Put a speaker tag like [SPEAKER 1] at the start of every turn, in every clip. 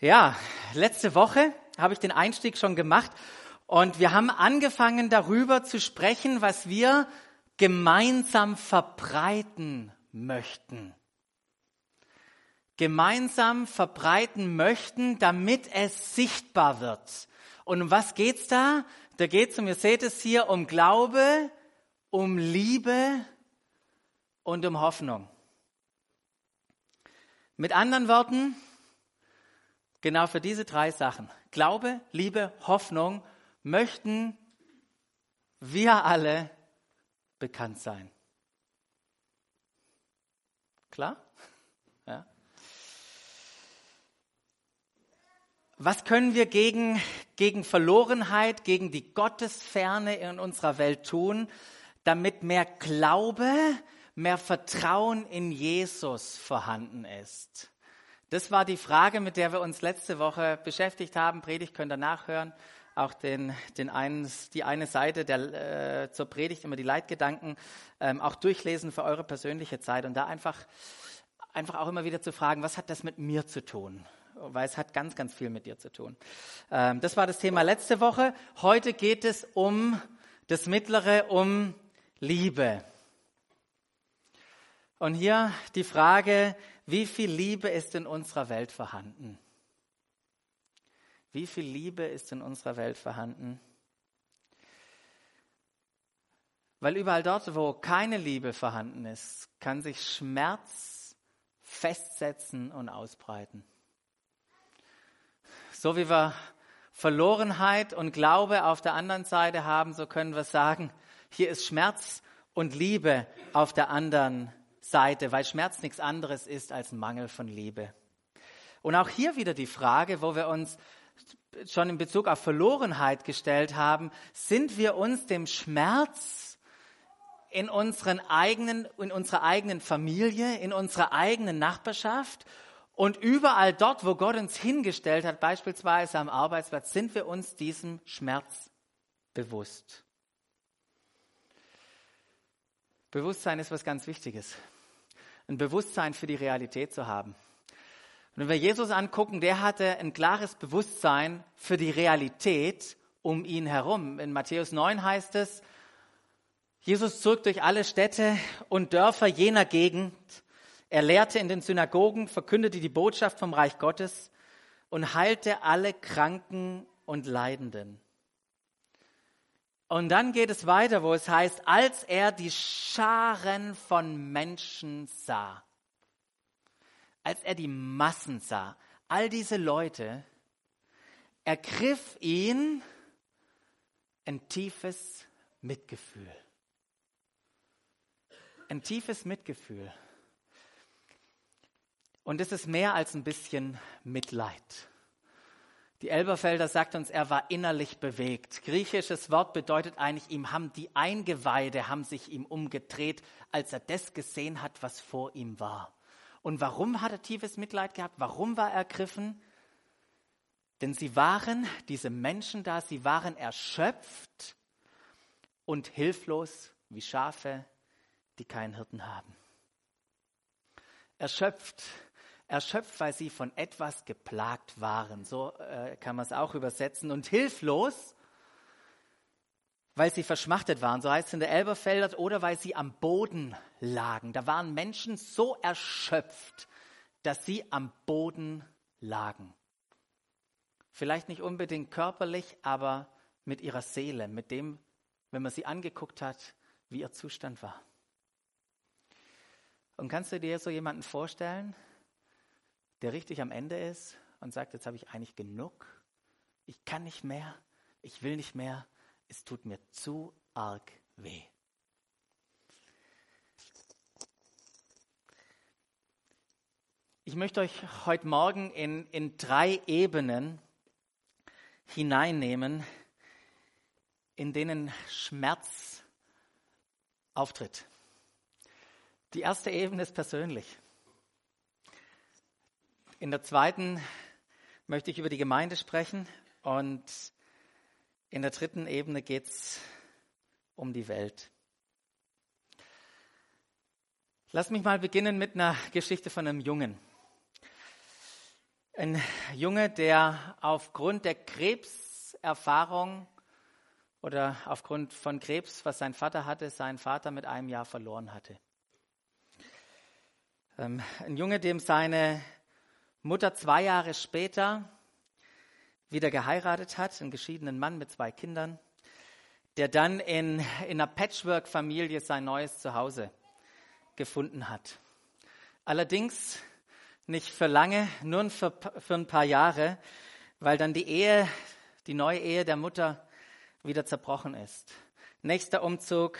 [SPEAKER 1] Ja, letzte Woche habe ich den Einstieg schon gemacht und wir haben angefangen darüber zu sprechen, was wir gemeinsam verbreiten möchten. Gemeinsam verbreiten möchten, damit es sichtbar wird. Und um was geht's da? Da geht's um, ihr seht es hier, um Glaube, um Liebe und um Hoffnung. Mit anderen Worten, genau für diese drei Sachen, Glaube, Liebe, Hoffnung, möchten wir alle bekannt sein. Klar? Ja. Was können wir gegen, gegen Verlorenheit, gegen die Gottesferne in unserer Welt tun, damit mehr Glaube, mehr Vertrauen in Jesus vorhanden ist? Das war die Frage, mit der wir uns letzte Woche beschäftigt haben. Predigt könnt ihr nachhören. Auch den, den einen, die eine Seite der, äh, zur Predigt, immer die Leitgedanken, ähm, auch durchlesen für eure persönliche Zeit und da einfach, einfach auch immer wieder zu fragen, was hat das mit mir zu tun? Weil es hat ganz, ganz viel mit dir zu tun. Ähm, das war das Thema letzte Woche. Heute geht es um das Mittlere, um Liebe. Und hier die Frage, wie viel Liebe ist in unserer Welt vorhanden? Wie viel Liebe ist in unserer Welt vorhanden? Weil überall dort, wo keine Liebe vorhanden ist, kann sich Schmerz festsetzen und ausbreiten. So wie wir Verlorenheit und Glaube auf der anderen Seite haben, so können wir sagen, hier ist Schmerz und Liebe auf der anderen Seite. Weil Schmerz nichts anderes ist als Mangel von Liebe. Und auch hier wieder die Frage, wo wir uns schon in Bezug auf Verlorenheit gestellt haben, sind wir uns dem Schmerz in, unseren eigenen, in unserer eigenen Familie, in unserer eigenen Nachbarschaft und überall dort, wo Gott uns hingestellt hat, beispielsweise am Arbeitsplatz, sind wir uns diesem Schmerz bewusst. Bewusstsein ist was ganz Wichtiges ein Bewusstsein für die Realität zu haben. Und wenn wir Jesus angucken, der hatte ein klares Bewusstsein für die Realität um ihn herum. In Matthäus 9 heißt es, Jesus zog durch alle Städte und Dörfer jener Gegend. Er lehrte in den Synagogen, verkündete die Botschaft vom Reich Gottes und heilte alle Kranken und Leidenden. Und dann geht es weiter, wo es heißt, als er die Scharen von Menschen sah, als er die Massen sah, all diese Leute, ergriff ihn ein tiefes Mitgefühl. Ein tiefes Mitgefühl. Und es ist mehr als ein bisschen Mitleid. Die Elberfelder sagt uns, er war innerlich bewegt. Griechisches Wort bedeutet eigentlich, ihm haben die Eingeweide haben sich ihm umgedreht, als er das gesehen hat, was vor ihm war. Und warum hat er tiefes Mitleid gehabt? Warum war er ergriffen? Denn sie waren, diese Menschen da, sie waren erschöpft und hilflos wie Schafe, die keinen Hirten haben. Erschöpft, erschöpft, weil sie von etwas geplagt waren. So äh, kann man es auch übersetzen. Und hilflos, weil sie verschmachtet waren. So heißt es in der Elberfelder. Oder weil sie am Boden lagen. Da waren Menschen so erschöpft, dass sie am Boden lagen. Vielleicht nicht unbedingt körperlich, aber mit ihrer Seele, mit dem, wenn man sie angeguckt hat, wie ihr Zustand war. Und kannst du dir so jemanden vorstellen, der richtig am Ende ist und sagt, jetzt habe ich eigentlich genug, ich kann nicht mehr, ich will nicht mehr, es tut mir zu arg weh. Ich möchte euch heute Morgen in, in drei Ebenen hineinnehmen, in denen Schmerz auftritt. Die erste Ebene ist persönlich. In der zweiten möchte ich über die Gemeinde sprechen und in der dritten Ebene geht es um die Welt. Lass mich mal beginnen mit einer Geschichte von einem Jungen. Ein Junge, der aufgrund der Krebserfahrung oder aufgrund von Krebs, was sein Vater hatte, seinen Vater mit einem Jahr verloren hatte. Ähm, ein Junge, dem seine Mutter zwei Jahre später wieder geheiratet hat, einen geschiedenen Mann mit zwei Kindern, der dann in, in einer Patchwork-Familie sein neues Zuhause gefunden hat. Allerdings nicht für lange, nur für, für ein paar Jahre, weil dann die Ehe, die neue Ehe der Mutter wieder zerbrochen ist. Nächster Umzug,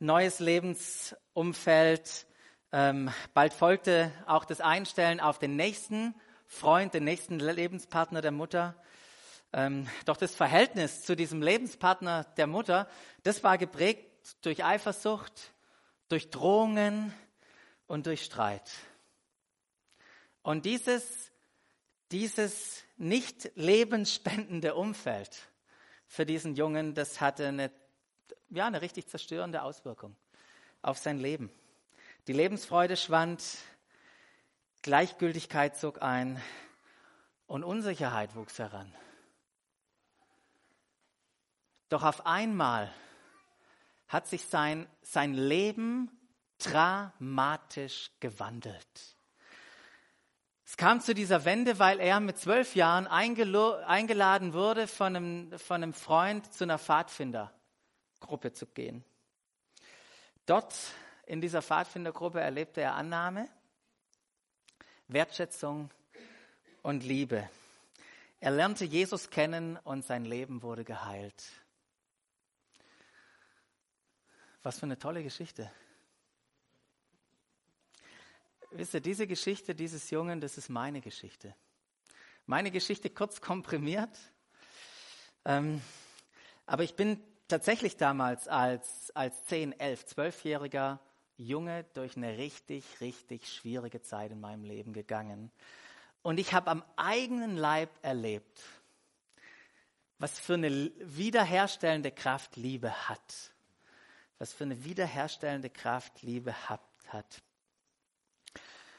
[SPEAKER 1] neues Lebensumfeld. Ähm, bald folgte auch das Einstellen auf den nächsten Freund, den nächsten Lebenspartner der Mutter. Ähm, doch das Verhältnis zu diesem Lebenspartner der Mutter, das war geprägt durch Eifersucht, durch Drohungen und durch Streit. Und dieses, dieses nicht lebensspendende Umfeld für diesen Jungen, das hatte eine, ja, eine richtig zerstörende Auswirkung auf sein Leben. Die Lebensfreude schwand, Gleichgültigkeit zog ein und Unsicherheit wuchs heran. Doch auf einmal hat sich sein, sein Leben dramatisch gewandelt. Es kam zu dieser Wende, weil er mit zwölf Jahren eingeladen wurde, von einem, von einem Freund zu einer Pfadfindergruppe zu gehen. Dort in dieser Pfadfindergruppe erlebte er Annahme, Wertschätzung und Liebe. Er lernte Jesus kennen und sein Leben wurde geheilt. Was für eine tolle Geschichte. Wisst ihr, diese Geschichte dieses Jungen, das ist meine Geschichte. Meine Geschichte kurz komprimiert. Ähm, aber ich bin tatsächlich damals als, als 10, 11, 12-jähriger Junge durch eine richtig, richtig schwierige Zeit in meinem Leben gegangen. Und ich habe am eigenen Leib erlebt, was für eine wiederherstellende Kraft Liebe hat. Was für eine wiederherstellende Kraft Liebe hat.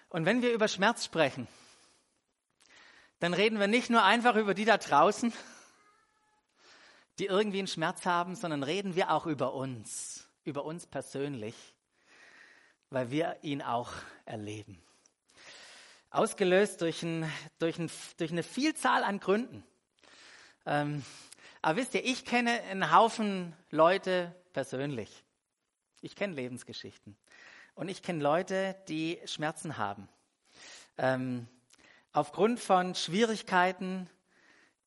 [SPEAKER 1] Und wenn wir über Schmerz sprechen, dann reden wir nicht nur einfach über die da draußen, die irgendwie einen Schmerz haben, sondern reden wir auch über uns, über uns persönlich, weil wir ihn auch erleben. Ausgelöst durch, ein, durch, ein, durch eine Vielzahl an Gründen. Ähm, aber wisst ihr, ich kenne einen Haufen Leute persönlich. Ich kenne Lebensgeschichten. Und ich kenne Leute, die Schmerzen haben. Ähm, aufgrund von Schwierigkeiten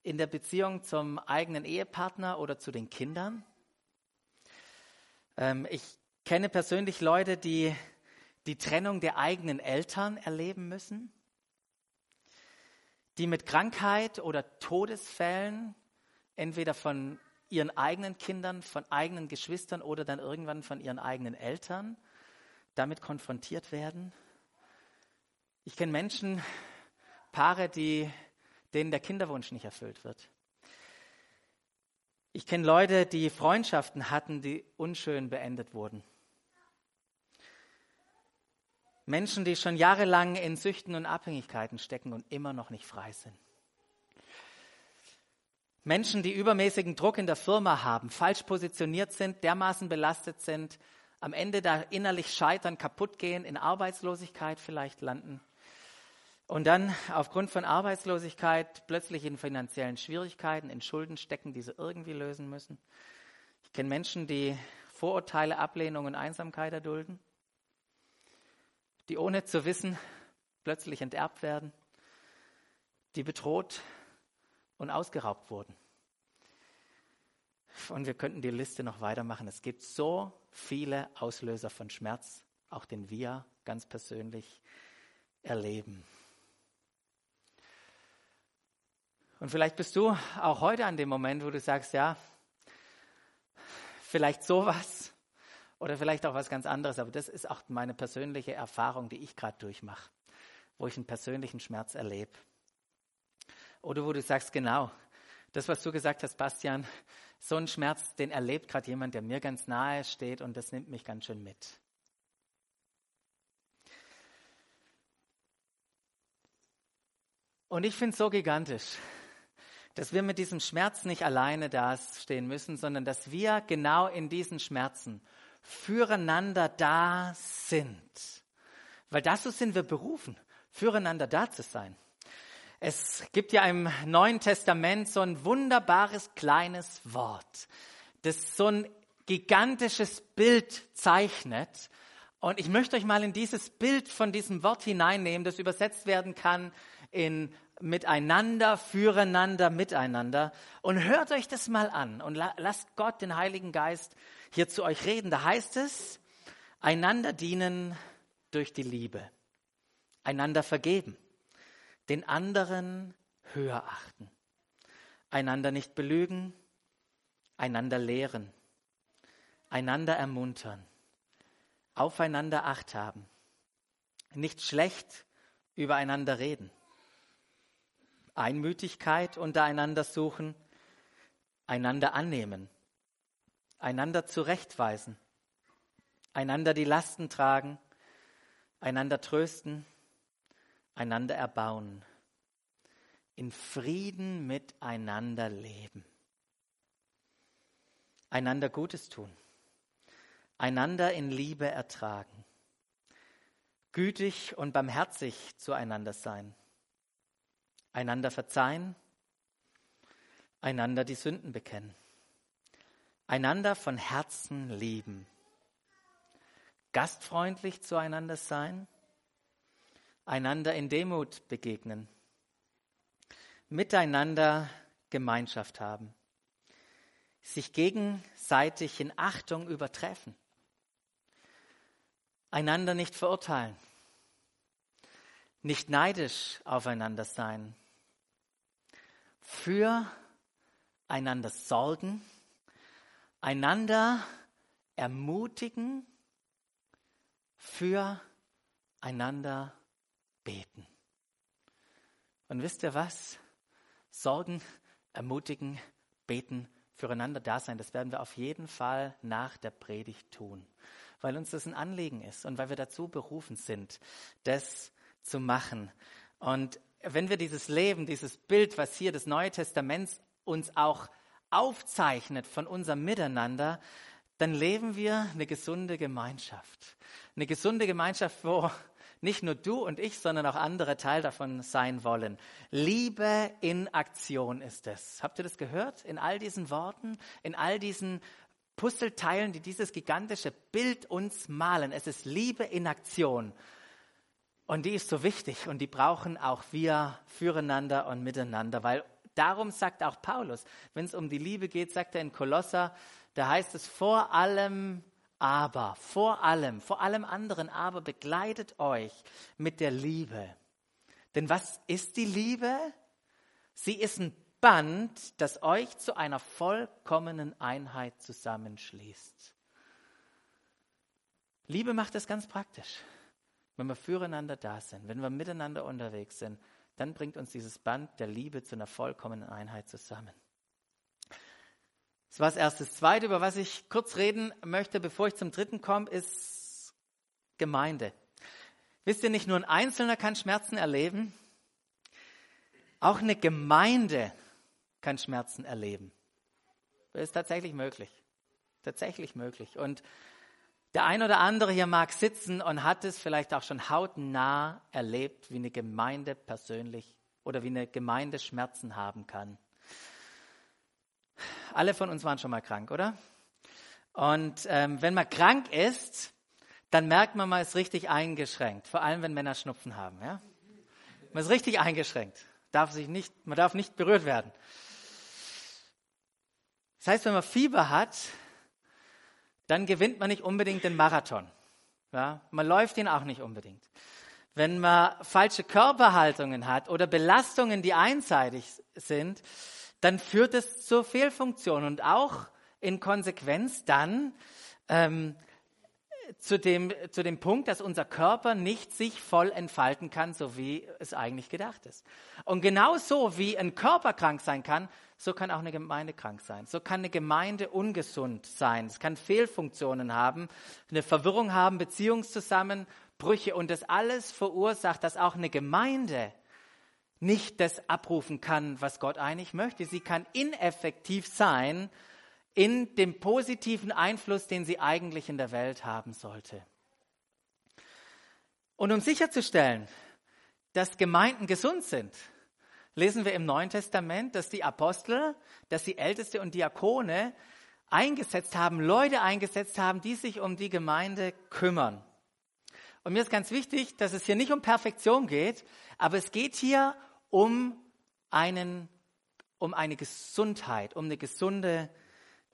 [SPEAKER 1] in der Beziehung zum eigenen Ehepartner oder zu den Kindern. Ähm, ich kenne persönlich Leute, die die Trennung der eigenen Eltern erleben müssen, die mit Krankheit oder Todesfällen entweder von ihren eigenen Kindern, von eigenen Geschwistern oder dann irgendwann von ihren eigenen Eltern damit konfrontiert werden. Ich kenne Menschen, Paare, die, denen der Kinderwunsch nicht erfüllt wird. Ich kenne Leute, die Freundschaften hatten, die unschön beendet wurden. Menschen, die schon jahrelang in Süchten und Abhängigkeiten stecken und immer noch nicht frei sind. Menschen, die übermäßigen Druck in der Firma haben, falsch positioniert sind, dermaßen belastet sind, am Ende da innerlich scheitern, kaputt gehen, in Arbeitslosigkeit vielleicht landen und dann aufgrund von Arbeitslosigkeit plötzlich in finanziellen Schwierigkeiten, in Schulden stecken, die sie irgendwie lösen müssen. Ich kenne Menschen, die Vorurteile, Ablehnung und Einsamkeit erdulden, die ohne zu wissen plötzlich enterbt werden, die bedroht und ausgeraubt wurden. Und wir könnten die Liste noch weitermachen. Es gibt so viele Auslöser von Schmerz, auch den wir ganz persönlich erleben. Und vielleicht bist du auch heute an dem Moment, wo du sagst, ja, vielleicht sowas oder vielleicht auch was ganz anderes, aber das ist auch meine persönliche Erfahrung, die ich gerade durchmache, wo ich einen persönlichen Schmerz erlebe. Oder wo du sagst, genau, das, was du gesagt hast, Bastian, so ein Schmerz, den erlebt gerade jemand, der mir ganz nahe steht und das nimmt mich ganz schön mit. Und ich finde es so gigantisch, dass wir mit diesem Schmerz nicht alleine dastehen müssen, sondern dass wir genau in diesen Schmerzen füreinander da sind. Weil dazu sind wir berufen, füreinander da zu sein. Es gibt ja im Neuen Testament so ein wunderbares kleines Wort, das so ein gigantisches Bild zeichnet. Und ich möchte euch mal in dieses Bild von diesem Wort hineinnehmen, das übersetzt werden kann in miteinander, füreinander, miteinander. Und hört euch das mal an und lasst Gott, den Heiligen Geist, hier zu euch reden. Da heißt es, einander dienen durch die Liebe, einander vergeben, den anderen höher achten, einander nicht belügen, einander lehren, einander ermuntern, aufeinander acht haben, nicht schlecht übereinander reden, Einmütigkeit untereinander suchen, einander annehmen, einander zurechtweisen, einander die Lasten tragen, einander trösten, einander erbauen, in Frieden miteinander leben, einander Gutes tun, einander in Liebe ertragen, gütig und barmherzig zueinander sein, einander verzeihen, einander die Sünden bekennen, einander von Herzen lieben, gastfreundlich zueinander sein, einander in Demut begegnen, miteinander Gemeinschaft haben, sich gegenseitig in Achtung übertreffen, einander nicht verurteilen, nicht neidisch aufeinander sein, für einander sorgen, einander ermutigen, für einander beten. Und wisst ihr was? Sorgen, ermutigen, beten, füreinander da sein, das werden wir auf jeden Fall nach der Predigt tun, weil uns das ein Anliegen ist und weil wir dazu berufen sind, das zu machen. Und wenn wir dieses Leben, dieses Bild, was hier das Neue Testaments uns auch aufzeichnet von unserem Miteinander, dann leben wir eine gesunde Gemeinschaft. Eine gesunde Gemeinschaft, wo nicht nur du und ich, sondern auch andere Teil davon sein wollen. Liebe in Aktion ist es. Habt ihr das gehört? In all diesen Worten, in all diesen Puzzleteilen, die dieses gigantische Bild uns malen. Es ist Liebe in Aktion. Und die ist so wichtig und die brauchen auch wir füreinander und miteinander, weil darum sagt auch Paulus, wenn es um die Liebe geht, sagt er in Kolosser, da heißt es vor allem aber, vor allem, vor allem anderen aber begleitet euch mit der Liebe. Denn was ist die Liebe? Sie ist ein Band, das euch zu einer vollkommenen Einheit zusammenschließt. Liebe macht es ganz praktisch wenn wir füreinander da sind, wenn wir miteinander unterwegs sind, dann bringt uns dieses Band der Liebe zu einer vollkommenen Einheit zusammen. Das war das Erste. Das Zweite, über was ich kurz reden möchte, bevor ich zum Dritten komme, ist Gemeinde. Wisst ihr, nicht nur ein Einzelner kann Schmerzen erleben, auch eine Gemeinde kann Schmerzen erleben. Das ist tatsächlich möglich. Tatsächlich möglich. Und der ein oder andere hier mag sitzen und hat es vielleicht auch schon hautnah erlebt, wie eine Gemeinde persönlich oder wie eine Gemeinde Schmerzen haben kann. Alle von uns waren schon mal krank, oder? Und ähm, wenn man krank ist, dann merkt man, man ist richtig eingeschränkt. Vor allem, wenn Männer Schnupfen haben. Ja? Man ist richtig eingeschränkt. Darf sich nicht, man darf nicht berührt werden. Das heißt, wenn man Fieber hat, dann gewinnt man nicht unbedingt den Marathon. Ja, man läuft ihn auch nicht unbedingt. Wenn man falsche Körperhaltungen hat oder Belastungen, die einseitig sind, dann führt es zur Fehlfunktion und auch in Konsequenz dann ähm, zu, dem, zu dem Punkt, dass unser Körper nicht sich voll entfalten kann, so wie es eigentlich gedacht ist. Und genauso wie ein Körper krank sein kann, so kann auch eine Gemeinde krank sein. So kann eine Gemeinde ungesund sein. Es kann Fehlfunktionen haben, eine Verwirrung haben, Beziehungszusammenbrüche. Und das alles verursacht, dass auch eine Gemeinde nicht das abrufen kann, was Gott eigentlich möchte. Sie kann ineffektiv sein in dem positiven Einfluss, den sie eigentlich in der Welt haben sollte. Und um sicherzustellen, dass Gemeinden gesund sind, lesen wir im Neuen Testament, dass die Apostel, dass die Älteste und Diakone eingesetzt haben, Leute eingesetzt haben, die sich um die Gemeinde kümmern. Und mir ist ganz wichtig, dass es hier nicht um Perfektion geht, aber es geht hier um einen, um eine Gesundheit, um eine gesunde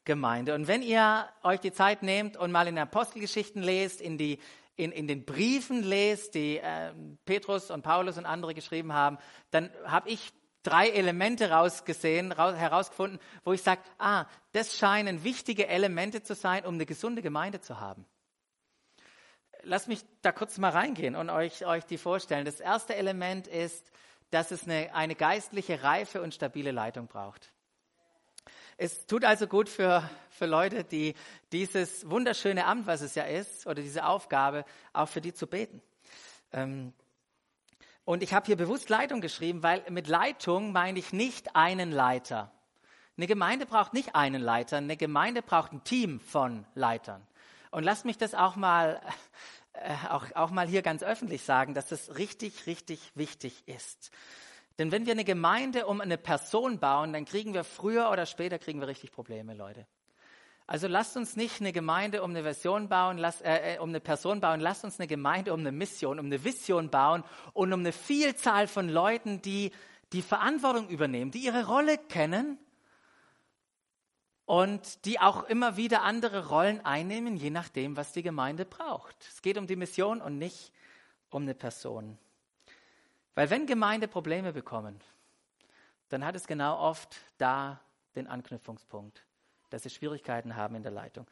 [SPEAKER 1] Gemeinde. Und wenn ihr euch die Zeit nehmt und mal in den Apostelgeschichten lest, in die in, in den Briefen lest, die äh, Petrus und Paulus und andere geschrieben haben, dann habe ich drei Elemente rausgesehen, raus, herausgefunden, wo ich sage, ah, das scheinen wichtige Elemente zu sein, um eine gesunde Gemeinde zu haben. Lass mich da kurz mal reingehen und euch, euch die vorstellen. Das erste Element ist, dass es eine, eine geistliche Reife und stabile Leitung braucht. Es tut also gut für, für Leute, die dieses wunderschöne Amt, was es ja ist, oder diese Aufgabe, auch für die zu beten. Ähm, und ich habe hier bewusst Leitung geschrieben, weil mit Leitung meine ich nicht einen Leiter. Eine Gemeinde braucht nicht einen Leiter, eine Gemeinde braucht ein Team von Leitern. Und lasst mich das auch mal, äh, auch, auch mal hier ganz öffentlich sagen, dass das richtig, richtig wichtig ist. Denn wenn wir eine Gemeinde um eine Person bauen, dann kriegen wir früher oder später kriegen wir richtig Probleme, Leute. Also lasst uns nicht eine Gemeinde um eine Version bauen, lass, äh, äh, um eine Person bauen, lasst uns eine Gemeinde um eine Mission, um eine Vision bauen und um eine Vielzahl von Leuten, die die Verantwortung übernehmen, die ihre Rolle kennen und die auch immer wieder andere Rollen einnehmen, je nachdem, was die Gemeinde braucht. Es geht um die Mission und nicht um eine Person. Weil wenn Gemeinde Probleme bekommen, dann hat es genau oft da den Anknüpfungspunkt, dass sie Schwierigkeiten haben in der Leitung.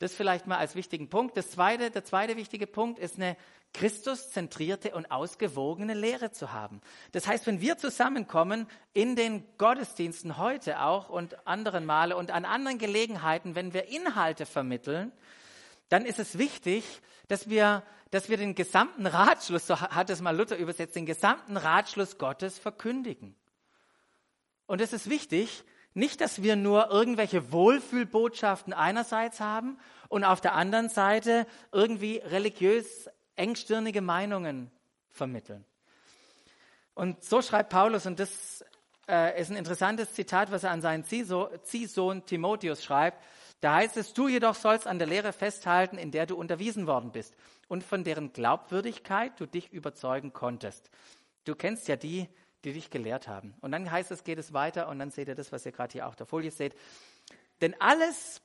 [SPEAKER 1] Das vielleicht mal als wichtigen Punkt. Das zweite, der zweite wichtige Punkt ist eine Christuszentrierte und ausgewogene Lehre zu haben. Das heißt, wenn wir zusammenkommen in den Gottesdiensten heute auch und anderen Male und an anderen Gelegenheiten, wenn wir Inhalte vermitteln, dann ist es wichtig, dass wir dass wir den gesamten Ratschluss, so hat es mal Luther übersetzt, den gesamten Ratschluss Gottes verkündigen. Und es ist wichtig, nicht, dass wir nur irgendwelche Wohlfühlbotschaften einerseits haben und auf der anderen Seite irgendwie religiös engstirnige Meinungen vermitteln. Und so schreibt Paulus, und das äh, ist ein interessantes Zitat, was er an seinen Ziehsohn Timotheus schreibt. Da heißt es, du jedoch sollst an der Lehre festhalten, in der du unterwiesen worden bist und von deren Glaubwürdigkeit du dich überzeugen konntest. Du kennst ja die, die dich gelehrt haben. Und dann heißt es, geht es weiter und dann seht ihr das, was ihr gerade hier auf der Folie seht. Denn alles,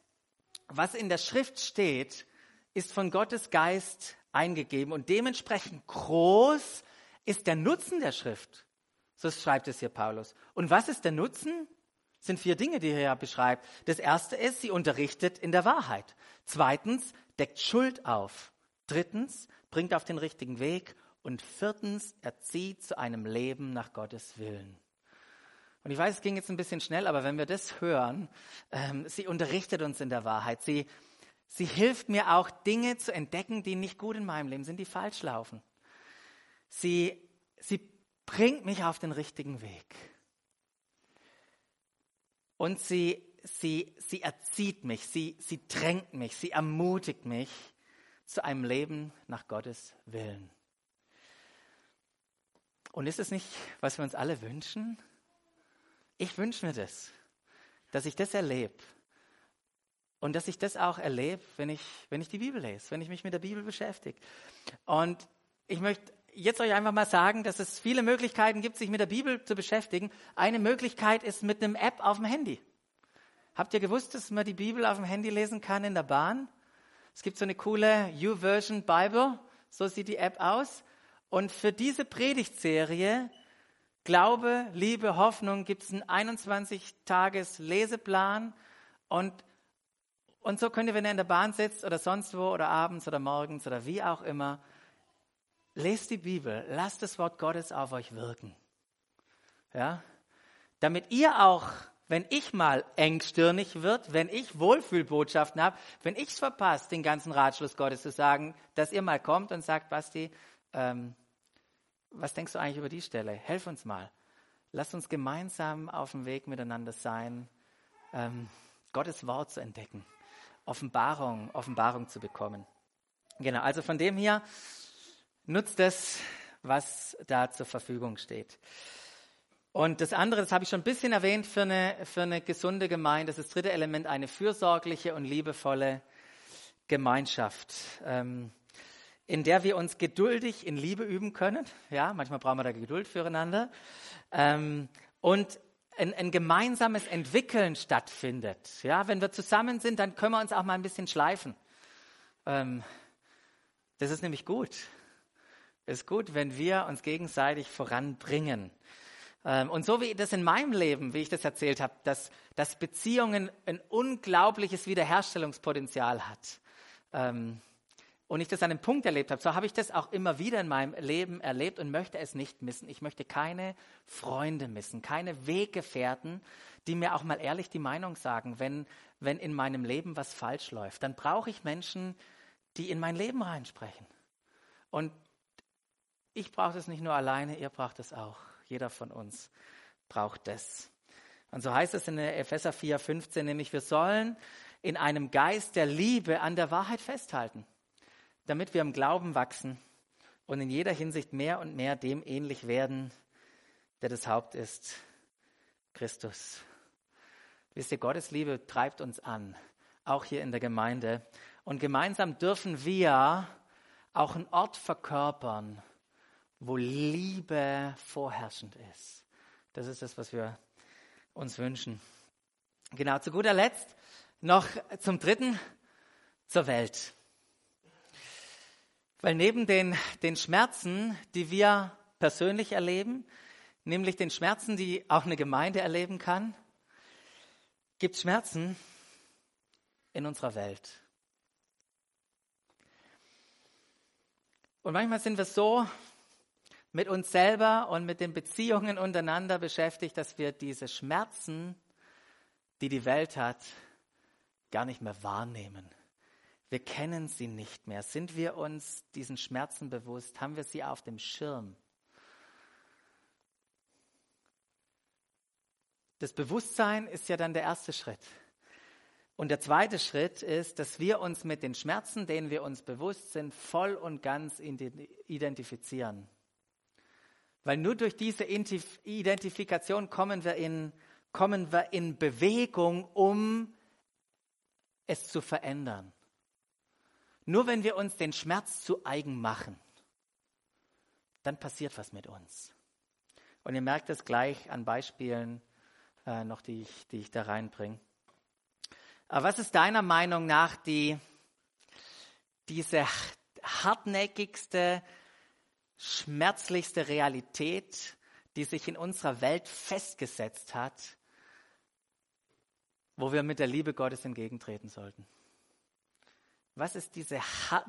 [SPEAKER 1] was in der Schrift steht, ist von Gottes Geist eingegeben und dementsprechend groß ist der Nutzen der Schrift. So schreibt es hier Paulus. Und was ist der Nutzen? Sind vier Dinge, die er ja beschreibt. Das erste ist, sie unterrichtet in der Wahrheit. Zweitens, deckt Schuld auf. Drittens, bringt auf den richtigen Weg. Und viertens, erzieht zu einem Leben nach Gottes Willen. Und ich weiß, es ging jetzt ein bisschen schnell, aber wenn wir das hören, ähm, sie unterrichtet uns in der Wahrheit. Sie, sie hilft mir auch, Dinge zu entdecken, die nicht gut in meinem Leben sind, die falsch laufen. Sie, sie bringt mich auf den richtigen Weg. Und sie, sie, sie erzieht mich, sie, sie drängt mich, sie ermutigt mich, zu einem Leben nach Gottes Willen. Und ist es nicht, was wir uns alle wünschen? Ich wünsche mir das, dass ich das erlebe. Und dass ich das auch erlebe, wenn ich, wenn ich die Bibel lese, wenn ich mich mit der Bibel beschäftige. Und ich möchte jetzt euch einfach mal sagen, dass es viele Möglichkeiten gibt, sich mit der Bibel zu beschäftigen. Eine Möglichkeit ist mit einem App auf dem Handy. Habt ihr gewusst, dass man die Bibel auf dem Handy lesen kann in der Bahn? Es gibt so eine coole YouVersion Bible, so sieht die App aus. Und für diese Predigtserie Glaube, Liebe, Hoffnung gibt es einen 21-Tages-Leseplan und, und so könnt ihr, wenn ihr in der Bahn sitzt oder sonst wo oder abends oder morgens oder wie auch immer, lest die Bibel, lasst das Wort Gottes auf euch wirken. Ja? Damit ihr auch wenn ich mal engstirnig wird, wenn ich Wohlfühlbotschaften habe, wenn ich es verpasse, den ganzen Ratschluss Gottes zu sagen, dass ihr mal kommt und sagt, Basti, ähm, was denkst du eigentlich über die Stelle? Helf uns mal. Lasst uns gemeinsam auf dem Weg miteinander sein, ähm, Gottes Wort zu entdecken, Offenbarung, Offenbarung zu bekommen. Genau, also von dem hier nutzt es, was da zur Verfügung steht. Und das andere, das habe ich schon ein bisschen erwähnt, für eine, für eine gesunde Gemeinde, das ist das dritte Element, eine fürsorgliche und liebevolle Gemeinschaft. Ähm, in der wir uns geduldig in Liebe üben können. Ja, manchmal brauchen wir da Geduld füreinander. Ähm, und ein, ein, gemeinsames Entwickeln stattfindet. Ja, wenn wir zusammen sind, dann können wir uns auch mal ein bisschen schleifen. Ähm, das ist nämlich gut. Es ist gut, wenn wir uns gegenseitig voranbringen. Ähm, und so wie das in meinem Leben, wie ich das erzählt habe, dass, dass Beziehungen ein unglaubliches Wiederherstellungspotenzial hat. Ähm, und ich das an einem Punkt erlebt habe, so habe ich das auch immer wieder in meinem Leben erlebt und möchte es nicht missen. Ich möchte keine Freunde missen, keine Weggefährten, die mir auch mal ehrlich die Meinung sagen, wenn, wenn in meinem Leben was falsch läuft. Dann brauche ich Menschen, die in mein Leben reinsprechen. Und ich brauche das nicht nur alleine, ihr braucht es auch. Jeder von uns braucht das. Und so heißt es in der Epheser 4,15, nämlich wir sollen in einem Geist der Liebe an der Wahrheit festhalten damit wir im Glauben wachsen und in jeder Hinsicht mehr und mehr dem ähnlich werden, der das Haupt ist, Christus. Wisst ihr, Gottes Liebe treibt uns an, auch hier in der Gemeinde. Und gemeinsam dürfen wir auch einen Ort verkörpern, wo Liebe vorherrschend ist. Das ist das, was wir uns wünschen. Genau, zu guter Letzt noch zum dritten, zur Welt. Weil neben den, den Schmerzen, die wir persönlich erleben, nämlich den Schmerzen, die auch eine Gemeinde erleben kann, gibt es Schmerzen in unserer Welt. Und manchmal sind wir so mit uns selber und mit den Beziehungen untereinander beschäftigt, dass wir diese Schmerzen, die die Welt hat, gar nicht mehr wahrnehmen. Wir kennen sie nicht mehr. Sind wir uns diesen Schmerzen bewusst? Haben wir sie auf dem Schirm? Das Bewusstsein ist ja dann der erste Schritt. Und der zweite Schritt ist, dass wir uns mit den Schmerzen, denen wir uns bewusst sind, voll und ganz identifizieren. Weil nur durch diese Identifikation kommen wir in, kommen wir in Bewegung, um es zu verändern. Nur wenn wir uns den Schmerz zu eigen machen, dann passiert was mit uns. Und ihr merkt es gleich an Beispielen äh, noch, die ich, die ich da reinbringe. Aber was ist deiner Meinung nach die, diese hartnäckigste, schmerzlichste Realität, die sich in unserer Welt festgesetzt hat, wo wir mit der Liebe Gottes entgegentreten sollten? Was ist diese,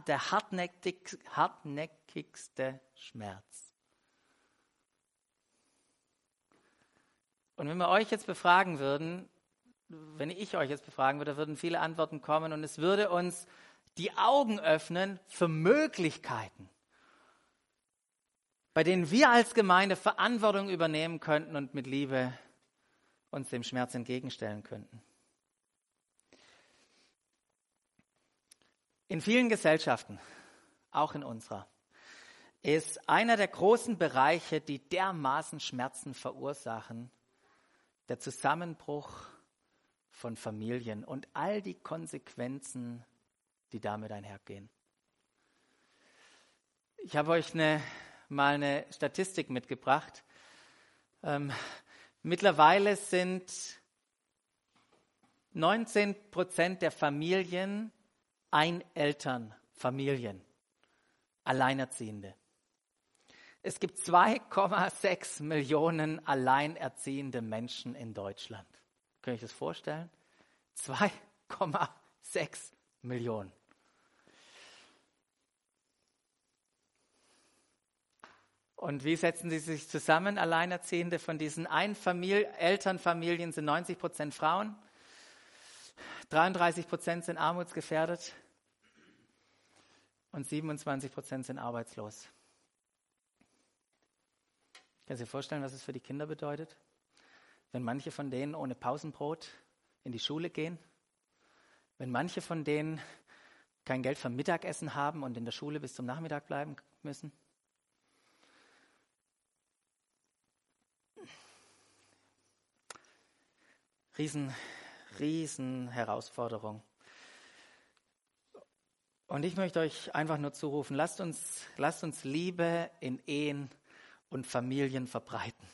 [SPEAKER 1] der hartnäckig, hartnäckigste Schmerz? Und wenn wir euch jetzt befragen würden, wenn ich euch jetzt befragen würde, würden viele Antworten kommen und es würde uns die Augen öffnen für Möglichkeiten, bei denen wir als Gemeinde Verantwortung übernehmen könnten und mit Liebe uns dem Schmerz entgegenstellen könnten. In vielen Gesellschaften, auch in unserer, ist einer der großen Bereiche, die dermaßen Schmerzen verursachen, der Zusammenbruch von Familien und all die Konsequenzen, die damit einhergehen. Ich habe euch eine, mal eine Statistik mitgebracht. Ähm, mittlerweile sind 19 Prozent der Familien Einelternfamilien, Alleinerziehende. Es gibt 2,6 Millionen alleinerziehende Menschen in Deutschland. Könnt ihr euch das vorstellen? 2,6 Millionen. Und wie setzen sie sich zusammen, Alleinerziehende? Von diesen Elternfamilien sind 90 Prozent Frauen, 33 Prozent sind armutsgefährdet und 27 Prozent sind arbeitslos. Kannst du dir vorstellen, was es für die Kinder bedeutet? Wenn manche von denen ohne Pausenbrot in die Schule gehen, wenn manche von denen kein Geld für Mittagessen haben und in der Schule bis zum Nachmittag bleiben müssen. Riesen, riesen Herausforderung. Und ich möchte euch einfach nur zurufen, lasst uns, lasst uns Liebe in Ehen und Familien verbreiten.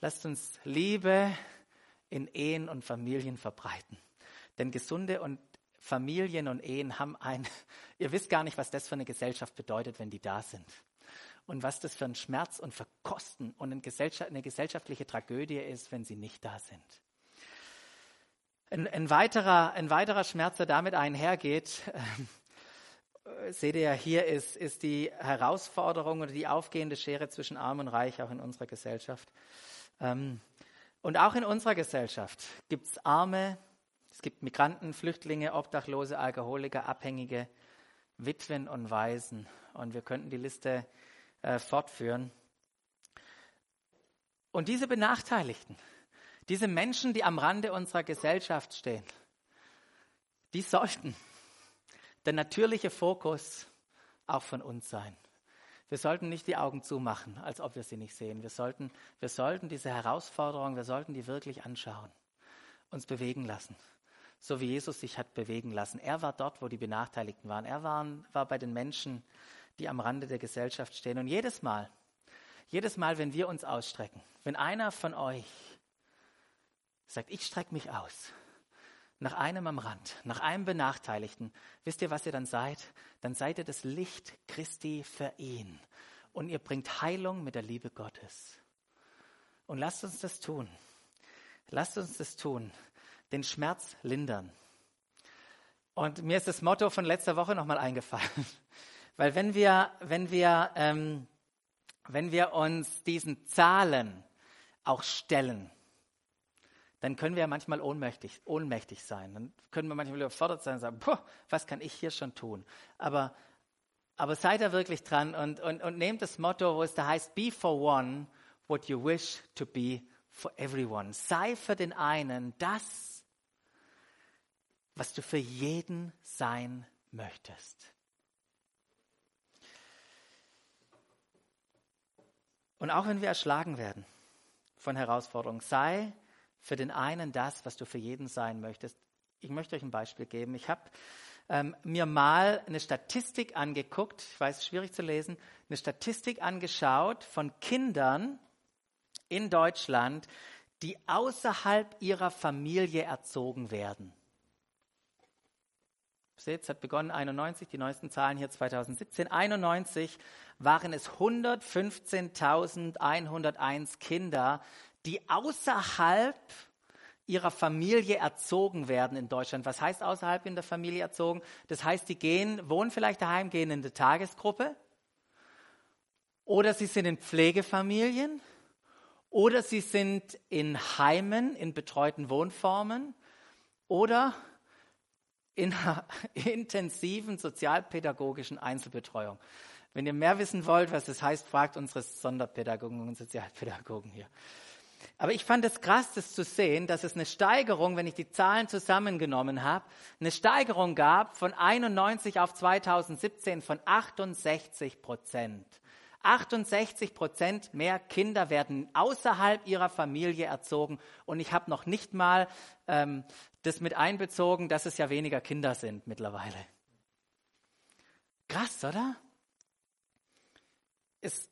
[SPEAKER 1] Lasst uns Liebe in Ehen und Familien verbreiten. Denn gesunde und Familien und Ehen haben ein, ihr wisst gar nicht, was das für eine Gesellschaft bedeutet, wenn die da sind. Und was das für ein Schmerz und Verkosten und eine, Gesellschaft, eine gesellschaftliche Tragödie ist, wenn sie nicht da sind. Ein, ein, weiterer, ein weiterer Schmerz, der damit einhergeht, äh, seht ihr ja hier, ist, ist die Herausforderung oder die aufgehende Schere zwischen Arm und Reich auch in unserer Gesellschaft. Ähm, und auch in unserer Gesellschaft gibt es Arme, es gibt Migranten, Flüchtlinge, Obdachlose, Alkoholiker, Abhängige, Witwen und Waisen. Und wir könnten die Liste äh, fortführen. Und diese Benachteiligten, diese Menschen, die am Rande unserer Gesellschaft stehen, die sollten der natürliche Fokus auch von uns sein. Wir sollten nicht die Augen zumachen, als ob wir sie nicht sehen. Wir sollten, wir sollten diese Herausforderung, wir sollten die wirklich anschauen, uns bewegen lassen so wie Jesus sich hat bewegen lassen. Er war dort, wo die Benachteiligten waren. Er war, war bei den Menschen, die am Rande der Gesellschaft stehen. Und jedes Mal, jedes Mal, wenn wir uns ausstrecken, wenn einer von euch sagt, ich strecke mich aus, nach einem am Rand, nach einem Benachteiligten, wisst ihr, was ihr dann seid? Dann seid ihr das Licht Christi für ihn. Und ihr bringt Heilung mit der Liebe Gottes. Und lasst uns das tun. Lasst uns das tun den Schmerz lindern. Und mir ist das Motto von letzter Woche nochmal eingefallen. Weil wenn wir, wenn wir, ähm, wenn wir uns diesen Zahlen auch stellen, dann können wir ja manchmal ohnmächtig, ohnmächtig sein. Dann können wir manchmal überfordert sein und sagen, was kann ich hier schon tun? Aber, aber seid da wirklich dran und, und, und nehmt das Motto, wo es da heißt, be for one what you wish to be for everyone. Sei für den einen das, was du für jeden sein möchtest. Und auch wenn wir erschlagen werden von Herausforderungen, sei für den einen das, was du für jeden sein möchtest. Ich möchte euch ein Beispiel geben. Ich habe ähm, mir mal eine Statistik angeguckt, ich weiß, schwierig zu lesen, eine Statistik angeschaut von Kindern in Deutschland, die außerhalb ihrer Familie erzogen werden. Seht, es hat begonnen 91, die neuesten Zahlen hier 2017. 91 waren es 115.101 Kinder, die außerhalb ihrer Familie erzogen werden in Deutschland. Was heißt außerhalb in der Familie erzogen? Das heißt, die gehen, wohnen vielleicht daheim, gehen in eine Tagesgruppe oder sie sind in Pflegefamilien oder sie sind in Heimen, in betreuten Wohnformen oder in einer intensiven sozialpädagogischen Einzelbetreuung. Wenn ihr mehr wissen wollt, was das heißt, fragt unsere Sonderpädagogen und Sozialpädagogen hier. Aber ich fand es krass, das zu sehen, dass es eine Steigerung, wenn ich die Zahlen zusammengenommen habe, eine Steigerung gab von 91 auf 2017 von 68 Prozent. 68 Prozent mehr Kinder werden außerhalb ihrer Familie erzogen. Und ich habe noch nicht mal ähm, das mit einbezogen, dass es ja weniger Kinder sind mittlerweile. Krass, oder? Es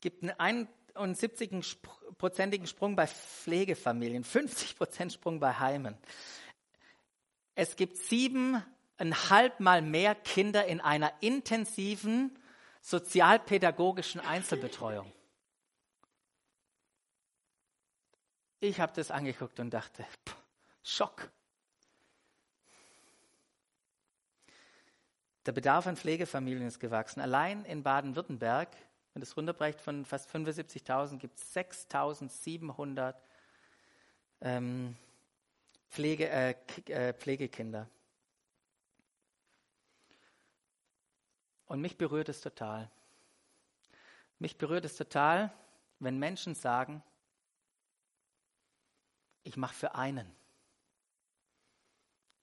[SPEAKER 1] gibt einen 71-prozentigen Sprung bei Pflegefamilien, 50 Prozent Sprung bei Heimen. Es gibt siebeneinhalb Mal mehr Kinder in einer intensiven sozialpädagogischen Einzelbetreuung. Ich habe das angeguckt und dachte, pff, Schock. Der Bedarf an Pflegefamilien ist gewachsen. Allein in Baden-Württemberg, wenn es runterbrecht von fast 75.000, gibt es 6.700 ähm, Pflege, äh, äh, Pflegekinder. Und mich berührt es total. Mich berührt es total, wenn Menschen sagen, ich mache für einen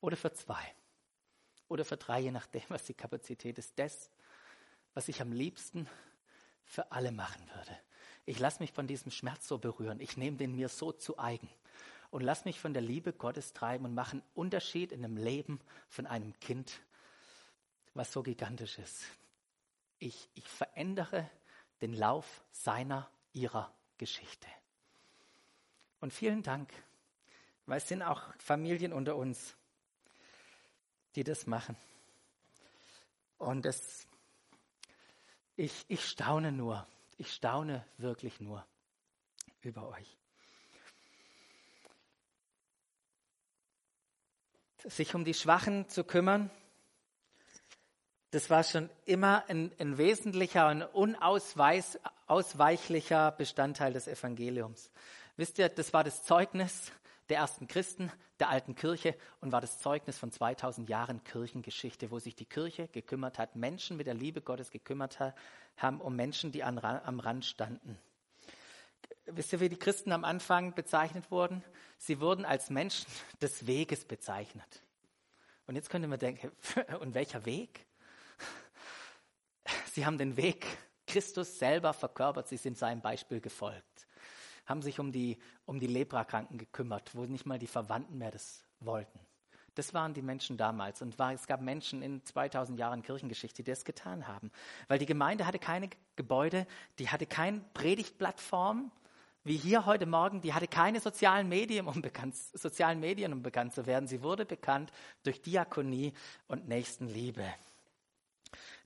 [SPEAKER 1] oder für zwei oder für drei, je nachdem, was die Kapazität ist, das, was ich am liebsten für alle machen würde. Ich lasse mich von diesem Schmerz so berühren. Ich nehme den mir so zu eigen und lasse mich von der Liebe Gottes treiben und mache einen Unterschied in dem Leben von einem Kind, was so gigantisch ist. Ich, ich verändere den Lauf seiner, ihrer Geschichte. Und vielen Dank, weil es sind auch Familien unter uns, die das machen. Und es, ich, ich staune nur, ich staune wirklich nur über euch. Sich um die Schwachen zu kümmern, das war schon immer ein, ein wesentlicher und unausweichlicher Bestandteil des Evangeliums. Wisst ihr, das war das Zeugnis der ersten Christen, der alten Kirche und war das Zeugnis von 2000 Jahren Kirchengeschichte, wo sich die Kirche gekümmert hat, Menschen mit der Liebe Gottes gekümmert haben, um Menschen, die an, am Rand standen. Wisst ihr, wie die Christen am Anfang bezeichnet wurden? Sie wurden als Menschen des Weges bezeichnet. Und jetzt könnte man denken, und welcher Weg? Sie haben den Weg Christus selber verkörpert, sie sind seinem Beispiel gefolgt haben sich um die, um die Leprakranken gekümmert, wo nicht mal die Verwandten mehr das wollten. Das waren die Menschen damals. Und war, es gab Menschen in 2000 Jahren Kirchengeschichte, die das getan haben. Weil die Gemeinde hatte keine Gebäude, die hatte keine Predigtplattform, wie hier heute Morgen, die hatte keine sozialen Medien, um bekannt, sozialen Medien, um bekannt zu werden. Sie wurde bekannt durch Diakonie und Nächstenliebe.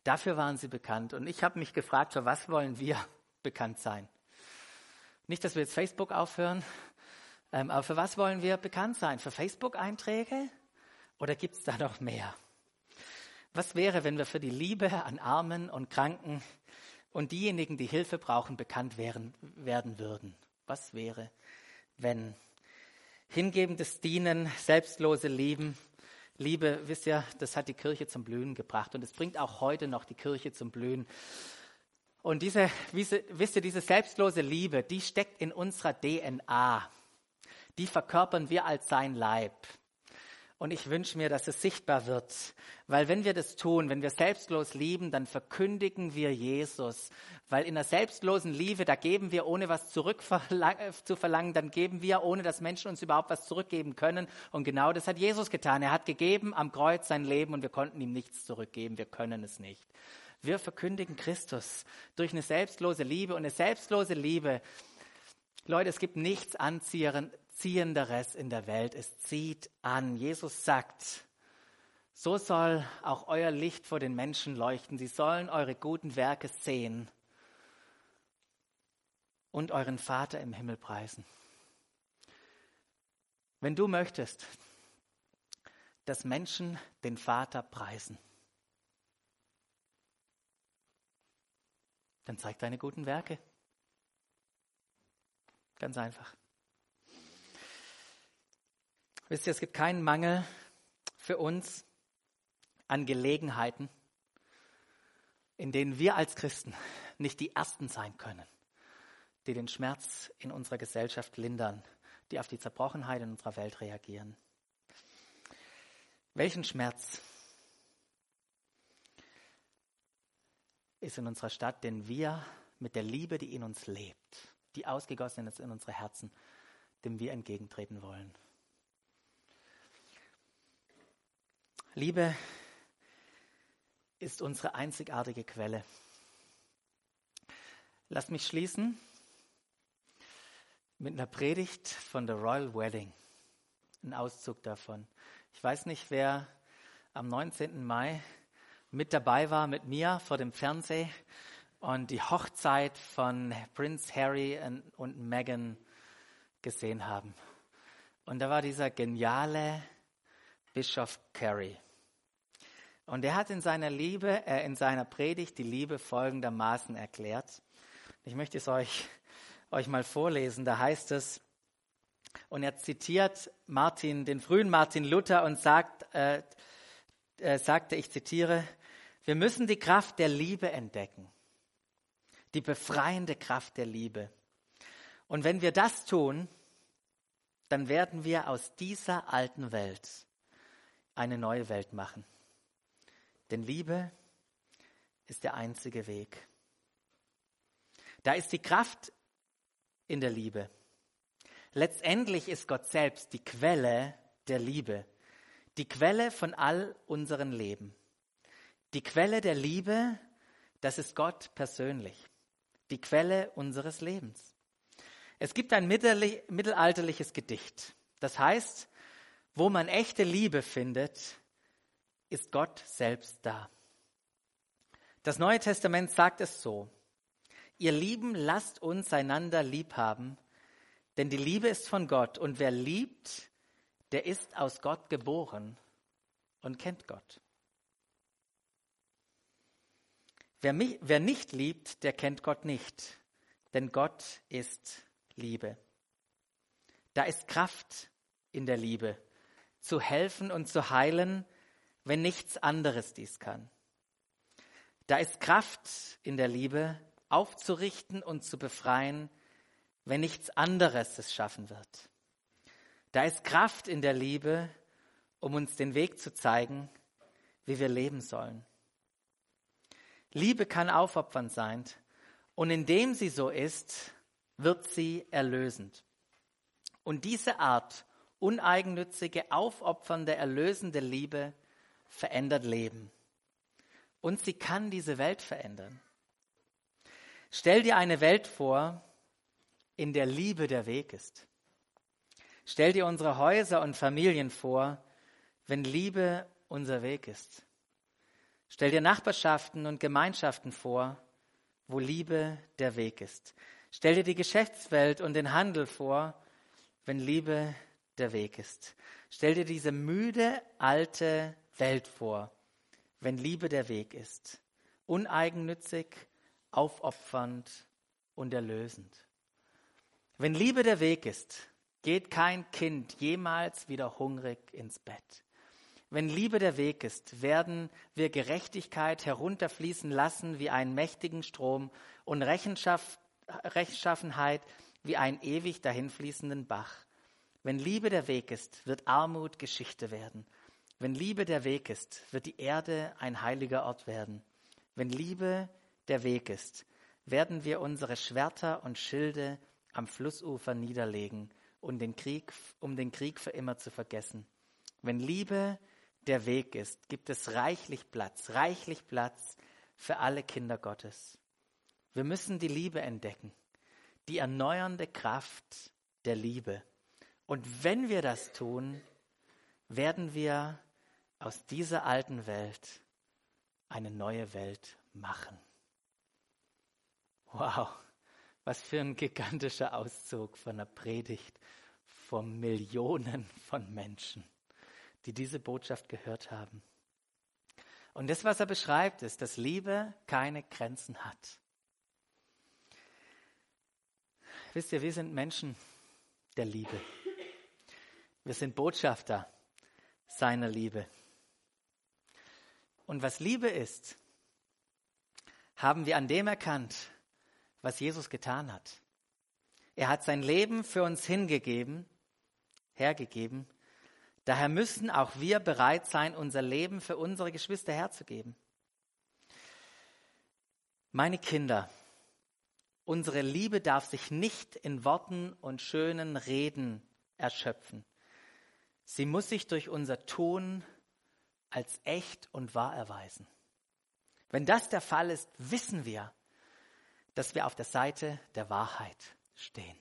[SPEAKER 1] Dafür waren sie bekannt. Und ich habe mich gefragt, für was wollen wir bekannt sein? Nicht, dass wir jetzt Facebook aufhören, ähm, aber für was wollen wir bekannt sein? Für Facebook-Einträge? Oder gibt es da noch mehr? Was wäre, wenn wir für die Liebe an Armen und Kranken und diejenigen, die Hilfe brauchen, bekannt wären, werden würden? Was wäre, wenn hingebendes Dienen, selbstlose Lieben, Liebe, wisst ihr, das hat die Kirche zum Blühen gebracht und es bringt auch heute noch die Kirche zum Blühen. Und diese, wisst ihr, diese selbstlose Liebe, die steckt in unserer DNA. Die verkörpern wir als sein Leib. Und ich wünsche mir, dass es sichtbar wird. Weil wenn wir das tun, wenn wir selbstlos lieben, dann verkündigen wir Jesus. Weil in der selbstlosen Liebe, da geben wir, ohne was zurück zu verlangen, dann geben wir, ohne dass Menschen uns überhaupt was zurückgeben können. Und genau das hat Jesus getan. Er hat gegeben am Kreuz sein Leben und wir konnten ihm nichts zurückgeben. Wir können es nicht. Wir verkündigen Christus durch eine selbstlose Liebe und eine selbstlose Liebe. Leute, es gibt nichts Anziehenderes in der Welt. Es zieht an. Jesus sagt, so soll auch euer Licht vor den Menschen leuchten. Sie sollen eure guten Werke sehen und euren Vater im Himmel preisen. Wenn du möchtest, dass Menschen den Vater preisen, Dann zeig deine guten Werke. Ganz einfach. Wisst ihr, es gibt keinen Mangel für uns an Gelegenheiten, in denen wir als Christen nicht die Ersten sein können, die den Schmerz in unserer Gesellschaft lindern, die auf die Zerbrochenheit in unserer Welt reagieren. Welchen Schmerz ist in unserer Stadt, denn wir mit der Liebe, die in uns lebt, die ausgegossen ist in unsere Herzen, dem wir entgegentreten wollen. Liebe ist unsere einzigartige Quelle. Lass mich schließen mit einer Predigt von der Royal Wedding. Ein Auszug davon. Ich weiß nicht, wer am 19. Mai mit dabei war mit mir vor dem Fernseher und die Hochzeit von Prince Harry und Meghan gesehen haben. Und da war dieser geniale Bischof Carey. Und er hat in seiner Liebe, äh, in seiner Predigt die Liebe folgendermaßen erklärt. Ich möchte es euch, euch mal vorlesen. Da heißt es, und er zitiert Martin, den frühen Martin Luther und sagt, äh, äh, sagte, ich zitiere, wir müssen die Kraft der Liebe entdecken, die befreiende Kraft der Liebe. Und wenn wir das tun, dann werden wir aus dieser alten Welt eine neue Welt machen. Denn Liebe ist der einzige Weg. Da ist die Kraft in der Liebe. Letztendlich ist Gott selbst die Quelle der Liebe, die Quelle von all unseren Leben. Die Quelle der Liebe, das ist Gott persönlich, die Quelle unseres Lebens. Es gibt ein mittelalterliches Gedicht, das heißt, wo man echte Liebe findet, ist Gott selbst da. Das Neue Testament sagt es so, ihr Lieben, lasst uns einander lieb haben, denn die Liebe ist von Gott und wer liebt, der ist aus Gott geboren und kennt Gott. Wer, mich, wer nicht liebt, der kennt Gott nicht, denn Gott ist Liebe. Da ist Kraft in der Liebe, zu helfen und zu heilen, wenn nichts anderes dies kann. Da ist Kraft in der Liebe, aufzurichten und zu befreien, wenn nichts anderes es schaffen wird. Da ist Kraft in der Liebe, um uns den Weg zu zeigen, wie wir leben sollen. Liebe kann aufopfernd sein und indem sie so ist, wird sie erlösend. Und diese Art uneigennützige, aufopfernde, erlösende Liebe verändert Leben. Und sie kann diese Welt verändern. Stell dir eine Welt vor, in der Liebe der Weg ist. Stell dir unsere Häuser und Familien vor, wenn Liebe unser Weg ist. Stell dir Nachbarschaften und Gemeinschaften vor, wo Liebe der Weg ist. Stell dir die Geschäftswelt und den Handel vor, wenn Liebe der Weg ist. Stell dir diese müde alte Welt vor, wenn Liebe der Weg ist. Uneigennützig, aufopfernd und erlösend. Wenn Liebe der Weg ist, geht kein Kind jemals wieder hungrig ins Bett. Wenn Liebe der Weg ist, werden wir Gerechtigkeit herunterfließen lassen wie einen mächtigen Strom und Rechenschaft, Rechtschaffenheit wie einen ewig dahinfließenden Bach. Wenn Liebe der Weg ist, wird Armut Geschichte werden. Wenn Liebe der Weg ist, wird die Erde ein heiliger Ort werden. Wenn Liebe der Weg ist, werden wir unsere Schwerter und Schilde am Flussufer niederlegen und den Krieg, um den Krieg für immer zu vergessen. Wenn Liebe der Weg ist, gibt es reichlich Platz, reichlich Platz für alle Kinder Gottes. Wir müssen die Liebe entdecken, die erneuernde Kraft der Liebe. Und wenn wir das tun, werden wir aus dieser alten Welt eine neue Welt machen. Wow, was für ein gigantischer Auszug von einer Predigt vor Millionen von Menschen, die diese Botschaft gehört haben. Und das, was er beschreibt, ist, dass Liebe keine Grenzen hat. Wisst ihr, wir sind Menschen der Liebe. Wir sind Botschafter seiner Liebe. Und was Liebe ist, haben wir an dem erkannt, was Jesus getan hat. Er hat sein Leben für uns hingegeben, hergegeben. Daher müssen auch wir bereit sein, unser Leben für unsere Geschwister herzugeben. Meine Kinder, unsere Liebe darf sich nicht in Worten und schönen Reden erschöpfen. Sie muss sich durch unser Tun als echt und wahr erweisen. Wenn das der Fall ist, wissen wir, dass wir auf der Seite der Wahrheit stehen.